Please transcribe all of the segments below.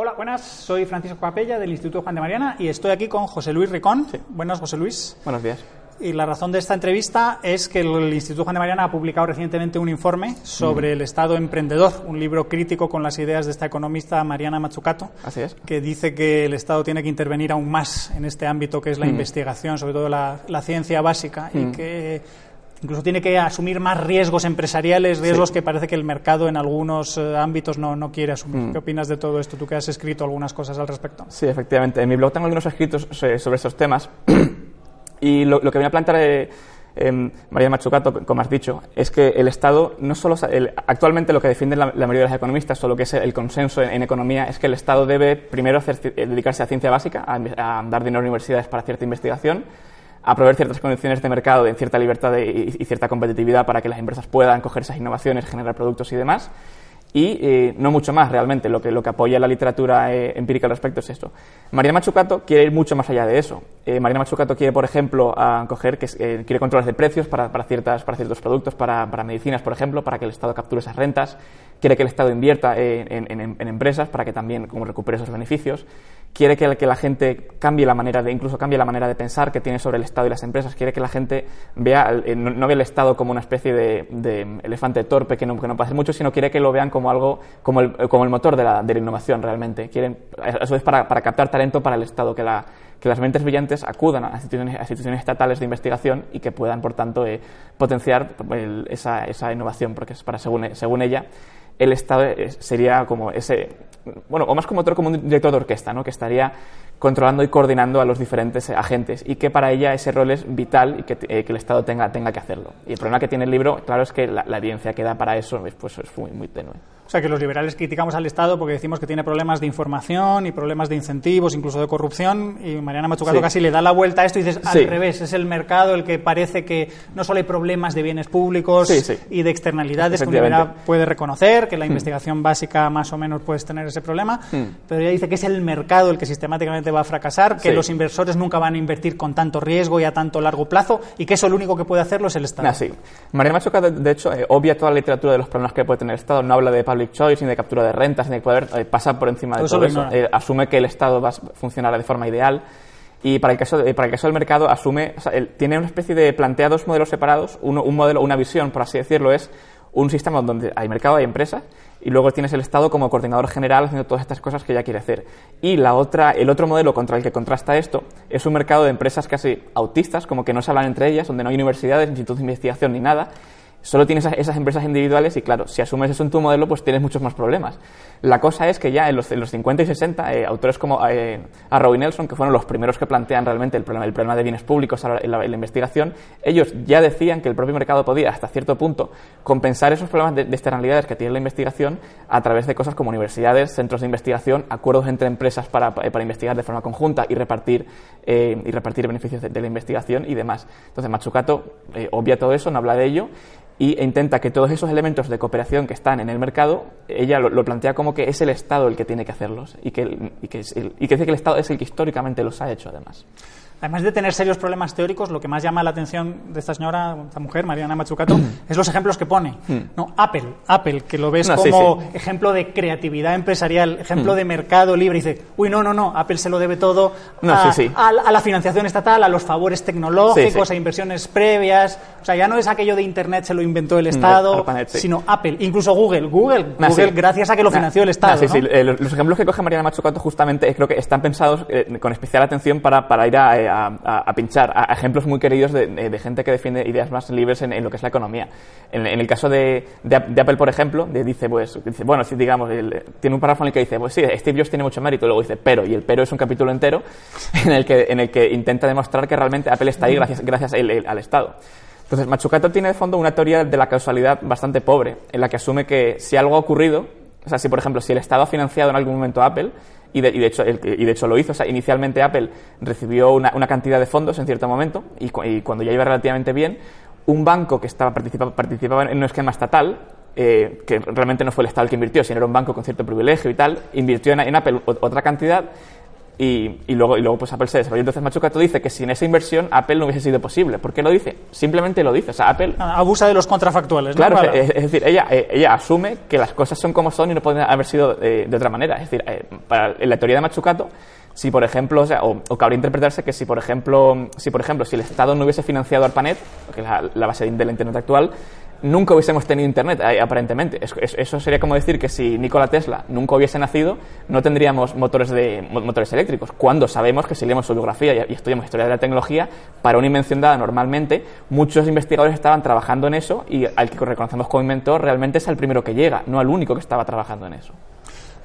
Hola, buenas. Soy Francisco Capella del Instituto Juan de Mariana y estoy aquí con José Luis Ricón. Buenas, José Luis. Buenos días. Y la razón de esta entrevista es que el Instituto Juan de Mariana ha publicado recientemente un informe sobre el Estado emprendedor, un libro crítico con las ideas de esta economista Mariana Mazzucato, Así es. que dice que el Estado tiene que intervenir aún más en este ámbito que es la investigación, sobre todo la, la ciencia básica, y que incluso tiene que asumir más riesgos empresariales, riesgos que parece que el mercado en algunos eh, ámbitos no, no quiere asumir. ¿Qué opinas de todo esto? Tú que has escrito algunas cosas al respecto. Sí, efectivamente. En mi blog tengo algunos escritos so- sobre estos temas. y lo, lo que viene a plantear eh, em, María Machucato, como has dicho, es que el Estado, no solo. el- actualmente lo que defienden la, la mayoría de los economistas, o lo que es el consenso en, en economía, es que el Estado debe primero hacer eh, dedicarse a ciencia básica, a dar dinero a universidades para cierta investigación, a ciertas condiciones de mercado, de cierta libertad y, y cierta competitividad para que las empresas puedan coger esas innovaciones, generar productos y demás. Y eh, no mucho más realmente. Lo que, lo que apoya la literatura eh, empírica al respecto es esto. Mariana Machucato quiere ir mucho más allá de eso. Eh, Machucato quiere, por ejemplo, a coger que eh, quiere controles de precios para, para, ciertas, para ciertos productos, para, para medicinas, por ejemplo, para que el Estado capture esas rentas. Quiere que el Estado invierta en, en- en empresas para que también como recupere esos beneficios. Quiere que, que la gente cambie la manera de, incluso cambie la manera de pensar que tiene sobre el Estado y las empresas. Quiere que la gente vea, eh, no, no vea el Estado como una especie de, de elefante torpe que no, que no puede hacer mucho, sino quiere que lo vean como algo, como el, como el motor de la, de la innovación realmente. Quieren, a su vez, para, para captar talento para el Estado, que, la, que las mentes brillantes acudan a instituciones, instituciones estatales de investigación y que puedan, por tanto, eh, potenciar esa, esa innovación, porque es para, según, según ella, el Estado es- sería como ese, bueno, o más como otro, como un director de orquesta, ¿no? que estaría controlando y coordinando a los diferentes agentes y que para ella ese rol es vital y que, eh, que el Estado tenga, tenga que hacerlo. Y el problema que tiene el libro, claro, es que la, la evidencia que da para eso es, pues, es muy, muy tenue. O sea, que los liberales criticamos al Estado porque decimos que tiene problemas de información y problemas de incentivos, incluso de corrupción, y Mariana Machucato Sí. casi le da la vuelta a esto y dices, al Sí. revés, es el mercado el que parece que no solo hay problemas de bienes públicos Sí, y de externalidades que Efectivamente. universidad puede reconocer, que la investigación básica más o menos puedes tener ese problema, pero ella dice que es el mercado el que sistemáticamente va a fracasar, que Sí. los inversores nunca van a invertir con tanto riesgo y a tanto largo plazo, y que eso lo único que puede hacerlo es el Estado. Así. María Machuca, de, de hecho, eh, obvia toda la literatura de los problemas que puede tener el Estado. No habla de public choice, ni de captura de rentas, ni de poder eh, pasar por encima de Todo eso todo. Eh, asume que el Estado va a funcionar de forma ideal. Y para el caso, de- para el caso del mercado, asume, o sea, él tiene una especie de plantea dos modelos separados. Uno, un modelo, una visión, por así decirlo, es un sistema donde hay mercado, hay empresas, y luego tienes el Estado como coordinador general haciendo todas estas cosas que ella quiere hacer. Y la otra, el otro modelo contra el que contrasta esto es un mercado de empresas casi autistas, como que no se hablan entre ellas, donde no hay universidades, institutos de investigación ni nada. Solo tienes esas, esas empresas individuales y claro, si asumes eso en tu modelo, pues tienes muchos más problemas. La cosa es que ya en los, en los 50 y 60, eh, autores como eh, Arrow y Nelson, que fueron los primeros que plantean realmente el problema, el problema de bienes públicos en la, investigación, ellos ya decían que el propio mercado podía, hasta cierto punto, compensar esos problemas de, de externalidades que tiene la investigación a través de cosas como universidades, centros de investigación, acuerdos entre empresas para, eh, para investigar de forma conjunta y repartir, eh, y repartir beneficios de, de la investigación y demás. Entonces, Machucato obvia todo eso, no habla de ello y intenta que todos esos elementos de cooperación que están en el mercado, ella lo, plantea como que es el Estado el que tiene que hacerlos y que, y, que es el- y que dice que el Estado es el que históricamente los ha hecho, además. Además de tener serios problemas teóricos, lo que más llama la atención de esta señora, esta mujer, Mariana Machucato, es los ejemplos que pone. ¿no? Apple, Apple, que lo ves Mm. No, sí, como sí. ejemplo de creatividad empresarial, ejemplo de mercado libre. Y dice, uy, no, no, no, Apple se lo debe todo No, a, sí, sí. a la- a la financiación estatal, a los favores tecnológicos, a inversiones previas. O sea, ya no es aquello de Internet se lo inventó el Estado, ARPANET, sino Apple, incluso Google. Google, Ah, Google gracias a que lo Ah, financió el ah, Estado. Eh, los, los ejemplos que coge Mariana Machucato justamente eh, creo que están pensados eh, con especial atención para, para ir a, eh, a, pinchar a, ejemplos muy queridos de, gente que defiende ideas más libres en, lo que es la economía. En, el caso de, Apple, por ejemplo, dice, pues, dice, bueno, si digamos, tiene un párrafo en el que dice, pues sí, Steve Jobs tiene mucho mérito, luego dice, pero, y el pero es un capítulo entero en el que, en el que intenta demostrar que realmente Apple está ahí gracias, gracias al Estado. Entonces, Machucato tiene de fondo una teoría de la causalidad bastante pobre, en la que asume que si algo ha ocurrido, o sea, si por ejemplo, si el Estado ha financiado en algún momento Apple, y de, hecho, y de hecho lo hizo, o sea, inicialmente Apple recibió una, cantidad de fondos en cierto momento, y, cuando ya iba relativamente bien, un banco que estaba participaba, participaba en un esquema estatal, eh, que realmente no fue el Estado el que invirtió, sino era un banco con cierto privilegio y tal, invirtió en Apple otra cantidad y, y, luego, y luego pues Apple se desarrolló. Entonces Machucato dice que sin esa inversión Apple no hubiese sido posible. ¿Por qué lo dice? Simplemente lo dice. O sea, Apple... Ah, abusa de los contrafactuales. ¿no? Claro, es, decir, ella, eh, ella asume que las cosas son como son y no pueden haber sido eh, de otra manera. Es decir, eh, para, en la teoría de Machucato, si por ejemplo, o, sea, o, cabría interpretarse que si por ejemplo, si por ejemplo, si el Estado no hubiese financiado ARPANET, que es la, base de la Internet actual, nunca hubiésemos tenido Internet, eh, aparentemente. Eso sería como decir que si Nikola Tesla nunca hubiese nacido, no tendríamos motores, de, motores eléctricos, cuando sabemos que si leemos su biografía y, estudiamos historia de la tecnología, para una invención dada normalmente, muchos investigadores estaban trabajando en eso y al que reconocemos como inventor realmente es el primero que llega, no al único que estaba trabajando en eso.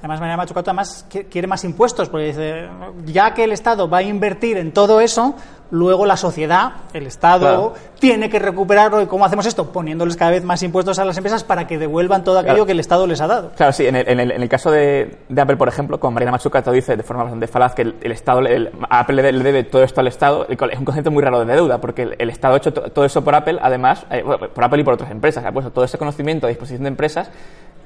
Además, María Machucato además quiere más impuestos, porque dice, ya que el Estado va a invertir en todo eso, luego la sociedad, el Estado, tiene que recuperarlo. ¿Y cómo hacemos esto? Poniéndoles cada vez más impuestos a las empresas para que devuelvan todo aquello que el Estado les ha dado. Claro, sí. En el, caso de, Apple, por ejemplo, con Mariana Machucato dice de forma bastante falaz que el, Estado, Apple le, debe todo esto al Estado. Es un concepto muy raro de deuda, porque el, Estado ha hecho todo eso por Apple, además, eh, por Apple y por otras empresas. Ha puesto todo ese conocimiento a disposición de empresas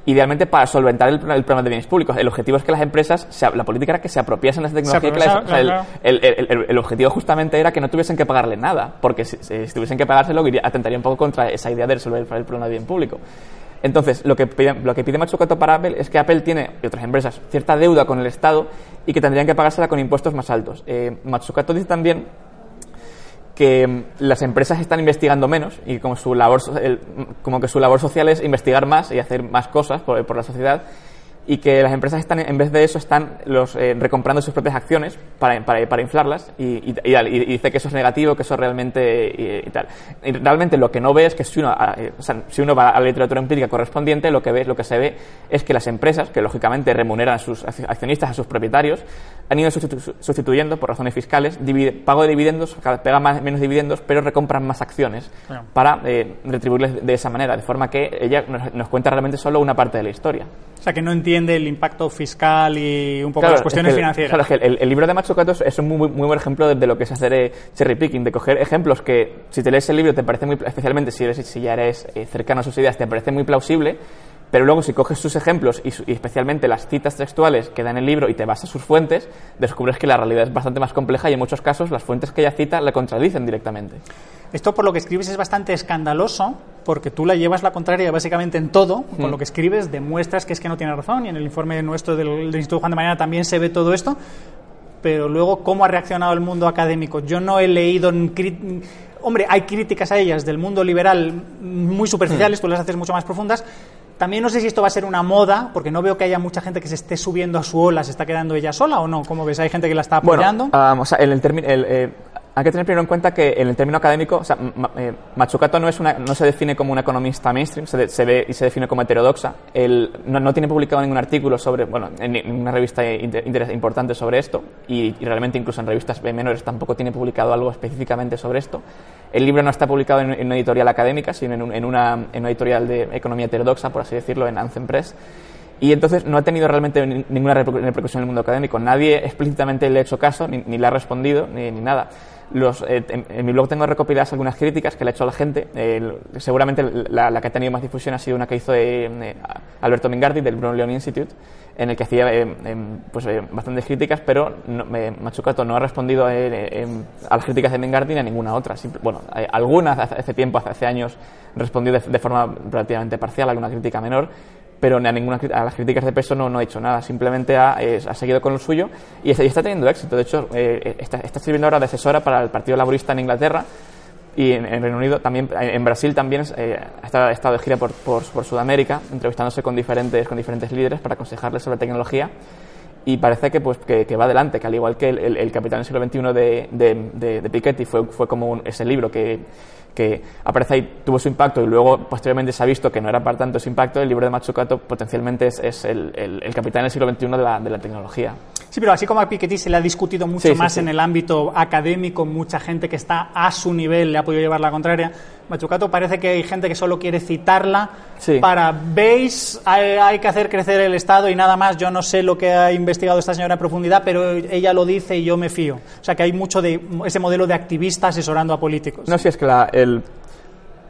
idealmente para solventar el, problema de bienes públicos. El objetivo es que las empresas, la política era que se apropiasen de esa tecnología. el, objetivo justamente era que no tuviesen que pagarle nada, porque si, tuviesen que pagárselo, atentaría un poco contra esa idea de resolver el problema de bien público. Entonces, lo que pide, lo que pide Machucato para Apple es que Apple tiene, y otras empresas, cierta deuda con el Estado y que tendrían que pagársela con impuestos más altos. Eh, Matsukato dice también que las empresas están investigando menos y como su labor como que su labor social es investigar más y hacer más cosas por, por la sociedad y que las empresas están, en vez de eso, están los, eh, recomprando sus propias acciones para, para, para inflarlas y, y, dice que eso es negativo, que eso realmente y, tal. Y realmente lo que no ve es que si uno, eh, si uno va a la literatura empírica correspondiente, lo que ve, lo que se ve es que las empresas, que lógicamente remuneran a sus accionistas, a sus propietarios, han ido sustituyendo por razones fiscales, pago de dividendos, pega más, menos dividendos, pero recompran más acciones para eh, retribuirles de esa manera, de forma que ella nos, nos cuenta realmente solo una parte de la historia. O sea, que no entiende el impacto fiscal y un poco las cuestiones financieras. Claro, es que el, libro de Machucato es un muy, muy, buen ejemplo de, lo que es hacer eh, cherry picking, de coger ejemplos que, si te lees el libro, te parece muy, especialmente si, eres, si ya eres eh, cercano a sus ideas, te parece muy plausible, pero luego si coges sus ejemplos y, especialmente las citas textuales que da en el libro y te vas a sus fuentes, descubres que la realidad es bastante más compleja y en muchos casos las fuentes que ella cita le contradicen directamente. Esto por lo que escribes es bastante escandaloso, porque tú la llevas la contraria básicamente en todo, con mm. lo que escribes demuestras que es que no tiene razón, y en el informe nuestro del, Instituto Juan de Mañana también se ve todo esto, pero luego cómo ha reaccionado el mundo académico. Yo no he leído... Hombre, hay críticas a ellas del mundo liberal muy superficiales, mm. tú las haces mucho más profundas, también no sé si esto va a ser una moda, porque no veo que haya mucha gente que se esté subiendo a su ola, se está quedando ella sola o no. ¿Cómo ves? ¿Hay gente que la está apoyando? Bueno, en el, el eh, hay que tener primero en cuenta que en el término académico, o sea, eh, Machucato no, es una, no se define como una economista mainstream, se, ve y se define como heterodoxa. No, tiene publicado ningún artículo sobre, bueno, en ninguna revista importante sobre esto, y, realmente incluso en revistas menores tampoco tiene publicado algo específicamente sobre esto. El libro no está publicado en, una editorial académica, sino en, una, en una editorial de economía heterodoxa, por así decirlo, en Anthem Press. Y entonces no ha tenido realmente ninguna repercusión en el mundo académico. Nadie explícitamente le ha hecho caso, ni, le ha respondido, ni, ni nada. Los, eh, en, mi blog tengo recopiladas algunas críticas que le ha hecho a la gente. seguramente la, que ha tenido más difusión ha sido una que hizo eh, Alberto Mingardi del Bruno León Institute, en el que hacía eh, em, pues, bastantes críticas, pero no, Machucato no ha respondido a, las críticas de Mingardi ni a ninguna otra. bueno, algunas hace, tiempo, hace, años, respondió de, de forma relativamente parcial, alguna crítica menor, pero a, ninguna, a las críticas de peso no, no ha dicho nada, simplemente ha, ha seguido con lo suyo y está, teniendo éxito. De hecho, eh, está, está, sirviendo ahora de asesora para el Partido Laborista en Inglaterra y en, Reino Unido también, en Brasil también eh, ha estado de gira por, por, Sudamérica, entrevistándose con diferentes, con diferentes líderes para aconsejarles sobre tecnología. Y parece que, pues, que, va adelante, que al igual que el, el, Capital del siglo XXI de, de, de, Piketty fue, fue como ese libro que, que aparece ahí, tuvo su impacto y luego posteriormente se ha visto que no era para tanto ese impacto, el libro de Matsukato potencialmente es, es el, el, Capital del siglo XXI de la, de la tecnología. Sí, pero así como a Piketty se le ha discutido mucho más en el ámbito académico, mucha gente que está a su nivel le ha podido llevar la contraria. Machucato parece que hay gente que solo quiere citarla para, veis, hay, que hacer crecer el Estado y nada más. Yo no sé lo que ha investigado esta señora en profundidad, pero ella lo dice y yo me fío. O sea que hay mucho de ese modelo de activista asesorando a políticos. No, si es que la, el,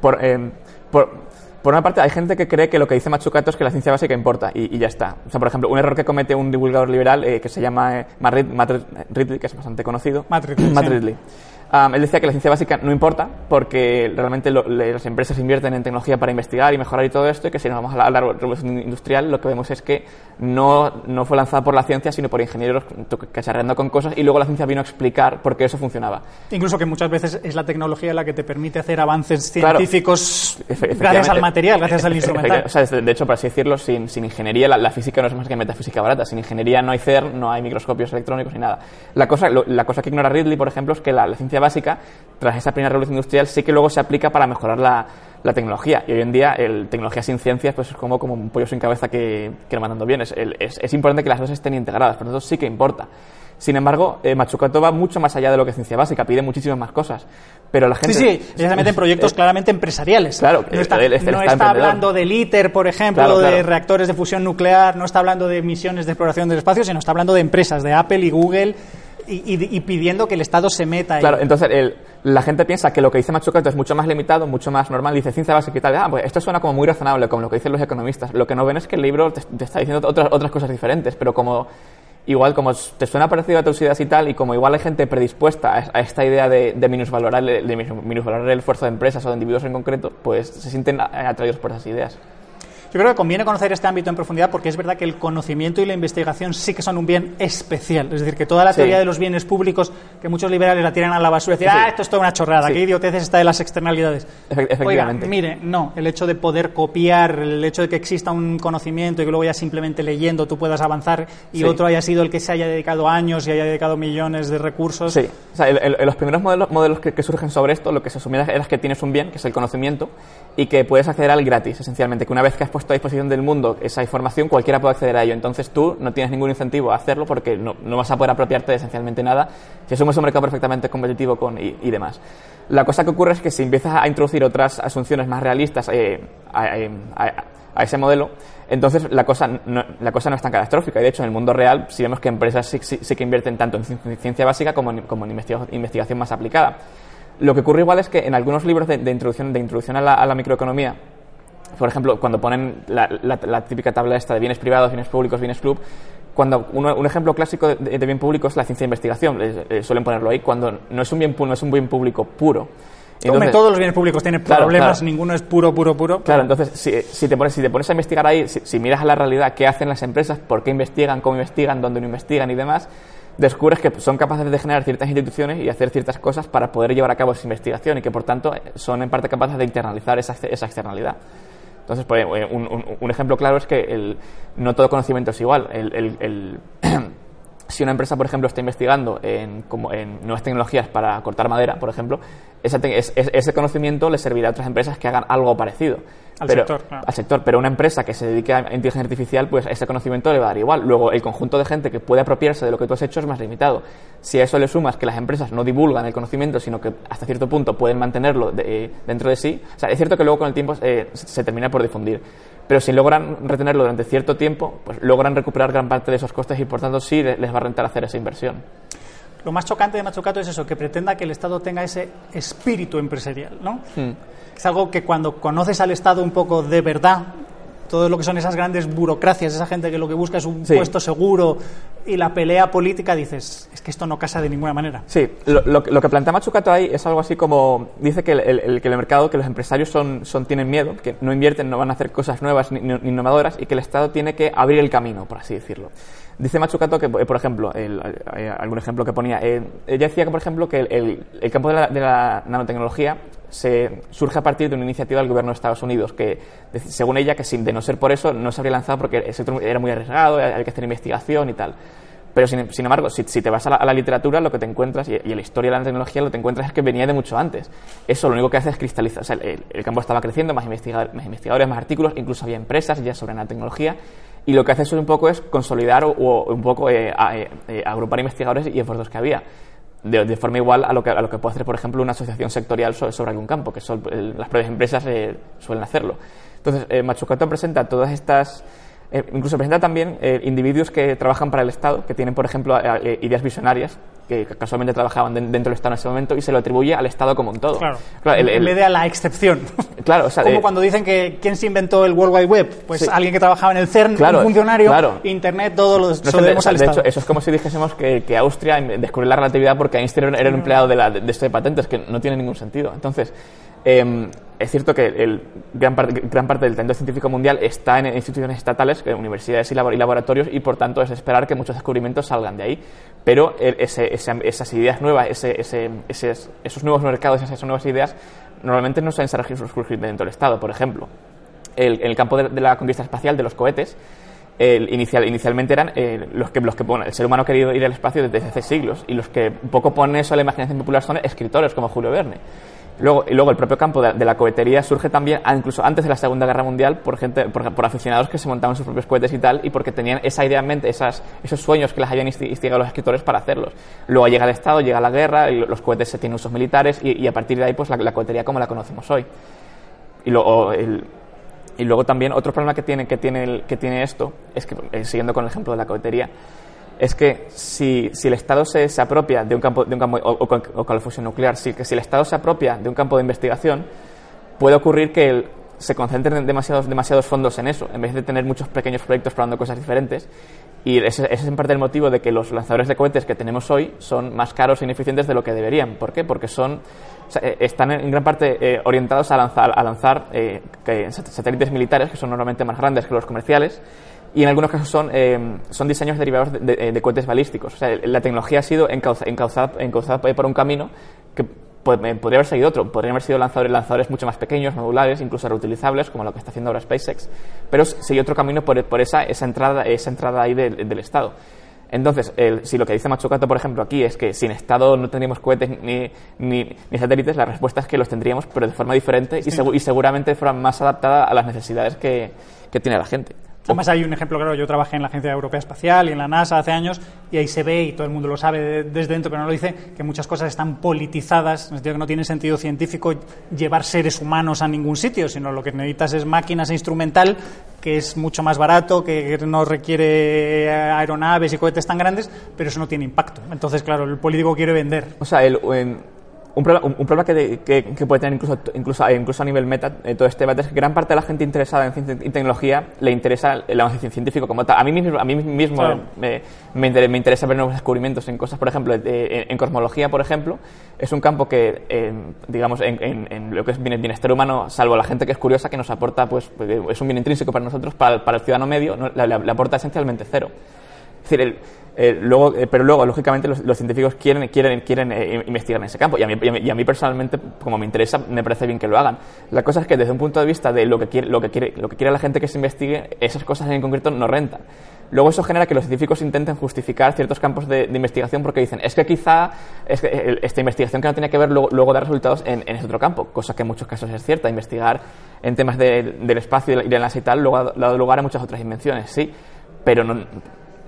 por, eh, por por una parte, hay gente que cree que lo que dice Machucato es que la ciencia básica importa y, ya está. O sea, por ejemplo, un error que comete un divulgador liberal eh, que se llama eh, Matt, Ridley, que es bastante conocido. Matt Ridley él decía que la ciencia básica no importa porque realmente las empresas invierten en tecnología para investigar y mejorar y todo esto y que si nos vamos a la, revolución industrial lo que vemos es que no, no fue lanzada por la ciencia sino por ingenieros cacharreando con cosas y luego la ciencia vino a explicar por qué eso funcionaba. Incluso que muchas veces es la tecnología la que te permite hacer avances científicos gracias al material, gracias al instrumental. O sea, de hecho, para así decirlo, sin, sin ingeniería la, física no es más que metafísica barata. Sin ingeniería no hay CERN, no hay microscopios electrónicos ni nada. La cosa, la cosa que ignora Ridley, por ejemplo, es que la ciencia básica, tras esa primera revolución industrial, sí que luego se aplica para mejorar la, la tecnología. Y hoy en día, el tecnología sin ciencias, pues es como, como un pollo sin cabeza que, que no mandando bien. Es, es, es, importante que las dos estén integradas, por lo tanto sí que importa. Sin embargo, eh, Machucato va mucho más allá de lo que es ciencia básica, pide muchísimas más cosas. Pero la gente. Sí, sí, mete en proyectos claramente empresariales. Claro, no está, no está hablando del ITER, por ejemplo, de reactores de fusión nuclear, no está hablando de misiones de exploración del espacio, sino está hablando de empresas, de Apple y Google y, pidiendo que el Estado se meta. Claro, entonces la gente piensa que lo que dice Machucato es mucho más limitado, mucho más normal, dice ciencia básica y tal. Ah, pues esto suena como muy razonable, como lo que dicen los economistas. Lo que no ven es que el libro te, está diciendo otras, otras cosas diferentes, pero como igual como te suena parecido a tus ideas y tal, y como igual hay gente predispuesta a, esta idea de, de minusvalorar, de minusvalorar el esfuerzo de empresas o de individuos en concreto, pues se sienten atraídos por esas ideas. Yo creo que conviene conocer este ámbito en profundidad porque es verdad que el conocimiento y la investigación sí que son un bien especial. Es decir, que toda la teoría de los bienes públicos, que muchos liberales la tiran a la basura y dicen, ah, esto es toda una chorrada, qué idioteces está de las externalidades. efectivamente. Oiga, mire, no, el hecho de poder copiar, el hecho de que exista un conocimiento y que luego ya simplemente leyendo tú puedas avanzar y otro haya sido el que se haya dedicado años y haya dedicado millones de recursos. Sí, o sea, los primeros modelos, modelos que, surgen sobre esto, lo que se asumía era que tienes un bien, que es el conocimiento, y que puedes acceder al gratis, esencialmente, que una vez que has puesto a disposición del mundo esa información, cualquiera puede acceder a ello. Entonces tú no tienes ningún incentivo a hacerlo porque no, no vas a poder apropiarte de esencialmente nada si asumes un mercado perfectamente competitivo con, y, demás. La cosa que ocurre es que si empiezas a introducir otras asunciones más realistas eh, a, ese modelo, entonces la cosa, no, la cosa no es tan catastrófica. Y de hecho, en el mundo real sí vemos que empresas sí, que invierten tanto en ciencia básica como en, como investigación más aplicada. Lo que ocurre igual es que en algunos libros de, introducción, de introducción a la, microeconomía, por ejemplo, cuando ponen la, típica tabla esta de bienes privados, bienes públicos, bienes club, cuando un ejemplo clásico de, bien público es la ciencia de investigación, suelen ponerlo ahí, cuando no es un bien, no es un bien público puro. Entonces, todos los bienes públicos tienen problemas, ninguno es puro, puro, puro. Claro, entonces, si, te pones, si te pones a investigar ahí, si, si miras a la realidad, qué hacen las empresas, por qué investigan, cómo investigan, dónde no investigan y demás, descubres que son capaces de generar ciertas instituciones y hacer ciertas cosas para poder llevar a cabo esa investigación y que por tanto son en parte capaces de internalizar esa, esa externalidad. Entonces, pues, eh, un, un, ejemplo claro es que el, no todo conocimiento es igual. El, el, si una empresa, por ejemplo, está investigando en, como en nuevas tecnologías para cortar madera, por ejemplo, ese, ese conocimiento le servirá a otras empresas que hagan algo parecido. Al sector, Al sector, pero una empresa que se dedique a inteligencia artificial, pues ese conocimiento le va a dar igual. Luego, el conjunto de gente que puede apropiarse de lo que tú has hecho es más limitado. Si a eso le sumas que las empresas no divulgan el conocimiento, sino que hasta cierto punto pueden mantenerlo dentro de sí, o sea, es cierto que luego con el tiempo eh, se termina por difundir pero si logran retenerlo durante cierto tiempo, pues logran recuperar gran parte de esos costes y por tanto sí les va a rentar hacer esa inversión. Lo más chocante de Machucato es eso, que pretenda que el Estado tenga ese espíritu empresarial, ¿no? Hmm. Es algo que cuando conoces al Estado un poco de verdad, todo lo que son esas grandes burocracias, esa gente que lo que busca es un puesto seguro y la pelea política, dices, es que esto no casa de ninguna manera. Sí, lo, que plantea Machucato ahí es algo así como, dice que el, que el mercado, que los empresarios son, son, tienen miedo, que no invierten, no van a hacer cosas nuevas ni, ni innovadoras y que el Estado tiene que abrir el camino, por así decirlo. Dice Machucato que, por ejemplo, el, eh, algún ejemplo que ponía, eh, ella decía que, por ejemplo, que el, el campo de la, de la, nanotecnología se surge a partir de una iniciativa del gobierno de Estados Unidos, que, según ella, que sin de no ser por eso, no se habría lanzado porque sector era muy arriesgado, había que hacer investigación y tal. Pero sin, sin embargo, si, te vas a la, literatura, lo que te encuentras, y, y, a la historia de la tecnología, lo que te encuentras es que venía de mucho antes. Eso lo único que hace es cristalizar. El, campo estaba creciendo, más investigadores, más investigadores, más artículos, incluso había empresas ya sobre la tecnología. Y lo que hace eso un poco es consolidar o, un poco eh, a, eh, agrupar investigadores y esfuerzos que había. De, forma igual a lo, que, a lo que puede hacer, por ejemplo, una asociación sectorial sobre, sobre algún campo, que son, las propias empresas eh, suelen hacerlo. Entonces, eh, Machucato presenta todas estas eh, incluso presenta también eh, individuos que trabajan para el Estado, que tienen, por ejemplo, eh, ideas visionarias, que casualmente trabajaban de, dentro del Estado en ese momento, y se lo atribuye al Estado como un todo. Claro, claro el, el, en vez de a la excepción. Claro, o sea, Como cuando dicen que ¿quién se inventó el World Wide Web? Pues sí. alguien que trabajaba en el CERN, claro, un funcionario, claro. Internet, todo lo, no de, al de Estado. hecho, eso es como si dijésemos que, que Austria descubrió la relatividad porque Einstein era un empleado de, la, de, de este de patentes, que no tiene ningún sentido. Entonces, eh, es cierto que el, gran, parte, gran, parte del talento científico mundial está en instituciones estatales, universidades y laboratorios, y por tanto es esperar que muchos descubrimientos salgan de ahí. Pero ese, ese, esas ideas nuevas, ese, esos nuevos mercados, esas nuevas ideas, normalmente no suelen surgir dentro del Estado. Por ejemplo, el, en el campo de, la conquista espacial, de los cohetes, el inicial, inicialmente eran eh, los que, los que bueno, el ser humano ha querido ir al espacio desde hace siglos, y los que poco ponen eso a la imaginación popular son escritores como Julio Verne. Luego, y luego el propio campo de, la cohetería surge también, incluso antes de la Segunda Guerra Mundial, por gente, por, aficionados que se montaban sus propios cohetes y tal, y porque tenían esa idea en mente, esas, esos sueños que les habían instigado los escritores para hacerlos. Luego llega el Estado, llega la guerra, y los cohetes se tienen usos militares, y, a partir de ahí, pues la, cohetería como la conocemos hoy. Y el, y luego también otro problema que tiene, que tiene, el, que tiene esto, es que, eh, siguiendo con el ejemplo de la cohetería, es que si, si el Estado se, apropia de un campo, de un campo o, con, la fusión nuclear, si, que si el Estado se apropia de un campo de investigación, puede ocurrir que se concentren demasiados, demasiados fondos en eso, en vez de tener muchos pequeños proyectos probando cosas diferentes. Y ese, es en parte el motivo de que los lanzadores de cohetes que tenemos hoy son más caros e ineficientes de lo que deberían. ¿Por qué? Porque son, sea, están en gran parte eh, orientados a lanzar, a lanzar eh, satélites militares, que son normalmente más grandes que los comerciales, y en algunos casos son, eh, son diseños derivados de, de, de, cohetes balísticos. O sea, la tecnología ha sido encauzada, encauzada, encauzada por un camino que podría haber seguido otro. Podrían haber sido lanzadores, lanzadores mucho más pequeños, modulares, incluso reutilizables, como lo que está haciendo ahora SpaceX. Pero sigue otro camino por, por esa, esa, entrada, esa entrada ahí del, del Estado. Entonces, el, si lo que dice Machucato, por ejemplo, aquí es que sin Estado no tendríamos cohetes ni, ni, ni, satélites, la respuesta es que los tendríamos, pero de forma diferente y, seguramente de forma más adaptada a las necesidades que, que tiene la gente. Además hay un ejemplo claro, yo trabajé en la Agencia Europea Espacial y en la NASA hace años y ahí se ve, y todo el mundo lo sabe desde dentro, pero no lo dice, que muchas cosas están politizadas, en el sentido que no tiene sentido científico llevar seres humanos a ningún sitio, sino lo que necesitas es máquinas e instrumental, que es mucho más barato, que no requiere aeronaves y cohetes tan grandes, pero eso no tiene impacto. Entonces, claro, el político quiere vender. O sea, el, un problema, un, un problema que, que, que, puede tener incluso, incluso, incluso a nivel meta eh, todo este debate es que gran parte de la gente interesada en ciencia y tecnología le interesa el avance científico como tal. A mí mismo, a mí mismo claro. me, me, interesa, me, interesa ver nuevos descubrimientos en cosas, por ejemplo, de, en, en, cosmología, por ejemplo, es un campo que, eh, digamos, en, en, lo que es bienestar humano, salvo la gente que es curiosa, que nos aporta, pues, es un bien intrínseco para nosotros, para, para el ciudadano medio, ¿no? le, le aporta esencialmente cero. Decir, el, eh, luego, eh, pero luego, lógicamente, los, los, científicos quieren, quieren, quieren eh, investigar en ese campo. Y a, mí, y, a mí, y a, mí, personalmente, como me interesa, me parece bien que lo hagan. La cosa es que desde un punto de vista de lo que quiere, lo que quiere, lo que quiere la gente que se investigue, esas cosas en concreto no rentan. Luego eso genera que los científicos intenten justificar ciertos campos de, de investigación porque dicen, es que quizá es que esta investigación que no tiene que ver luego, luego da resultados en, en, ese otro campo, cosa que en muchos casos es cierta. Investigar en temas de, del espacio y de la y tal luego ha dado lugar a muchas otras invenciones, sí, pero no,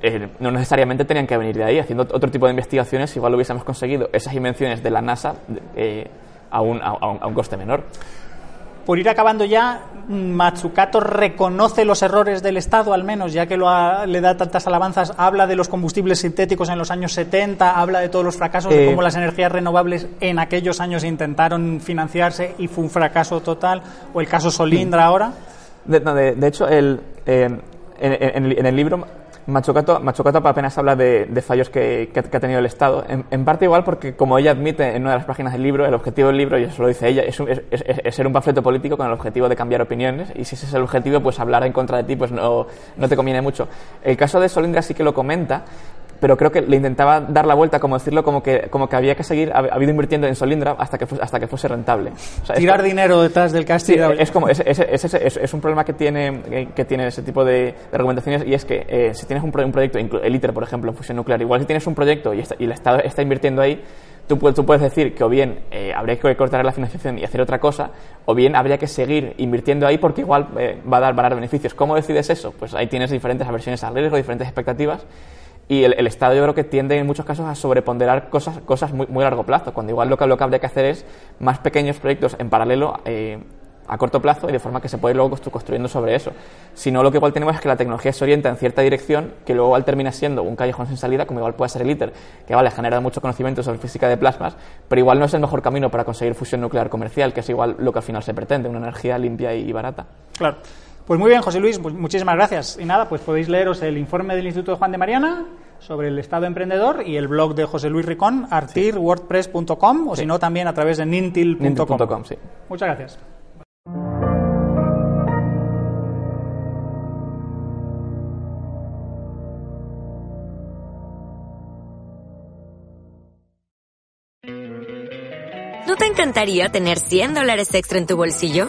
eh, no necesariamente tenían que venir de ahí. Haciendo otro tipo de investigaciones, igual hubiésemos conseguido esas invenciones de la NASA eh, a, un, a, un, a, un, coste menor. Por ir acabando ya, Matsukato reconoce los errores del Estado, al menos, ya que lo ha, le da tantas alabanzas, habla de los combustibles sintéticos en los años 70, habla de todos los fracasos, eh, de cómo las energías renovables en aquellos años intentaron financiarse y fue un fracaso total, o el caso Solindra ahora. De, de, de hecho, el, eh, en, en, en, el libro Machucato, Machucato apenas habla de, fallos que, ha tenido el Estado, en, parte igual porque, como ella admite en una de las páginas del libro, el objetivo del libro, y eso lo dice ella, es, es, es, ser un panfleto político con el objetivo de cambiar opiniones, y si ese es el objetivo, pues hablar en contra de ti pues no, no te conviene mucho. El caso de Solindra sí que lo comenta, pero creo que le intentaba dar la vuelta, como decirlo, como que, como que había que seguir, ha habido invirtiendo en Solindra hasta que, hasta que fuese rentable. Tirar dinero detrás del castillo. es como, es, es, es, un problema que tiene, que tiene ese tipo de, argumentaciones y es que eh, si tienes un, un proyecto, el ITER, por ejemplo, en fusión nuclear, igual si tienes un proyecto y, y el Estado está invirtiendo ahí, tú, tú puedes decir que o bien eh, habría que cortar la financiación y hacer otra cosa, o bien habría que seguir invirtiendo ahí porque igual eh, va, a dar, va a dar beneficios. ¿Cómo decides eso? Pues ahí tienes diferentes aversiones al riesgo, diferentes expectativas. Y el, Estado yo creo que tiende en muchos casos a sobreponderar cosas, cosas muy, muy largo plazo, cuando igual lo que, lo que habría que hacer es más pequeños proyectos en paralelo eh, a corto plazo y de forma que se puede ir luego construyendo sobre eso. Si no, lo que igual tenemos es que la tecnología se orienta en cierta dirección que luego igual termina siendo un callejón sin salida, como igual puede ser el ITER, que vale, genera mucho conocimiento sobre física de plasmas, pero igual no es el mejor camino para conseguir fusión nuclear comercial, que es igual lo que al final se pretende, una energía limpia y barata. Claro. Pues muy bien, José Luis, pues muchísimas gracias. Y nada, pues podéis leeros el informe del Instituto de Juan de Mariana sobre el Estado emprendedor y el blog de José Luis Ricón, artirwordpress.com, o si no, también a través de nintil.com. sí. Muchas gracias. ¿No te encantaría tener 100 dólares extra en tu bolsillo?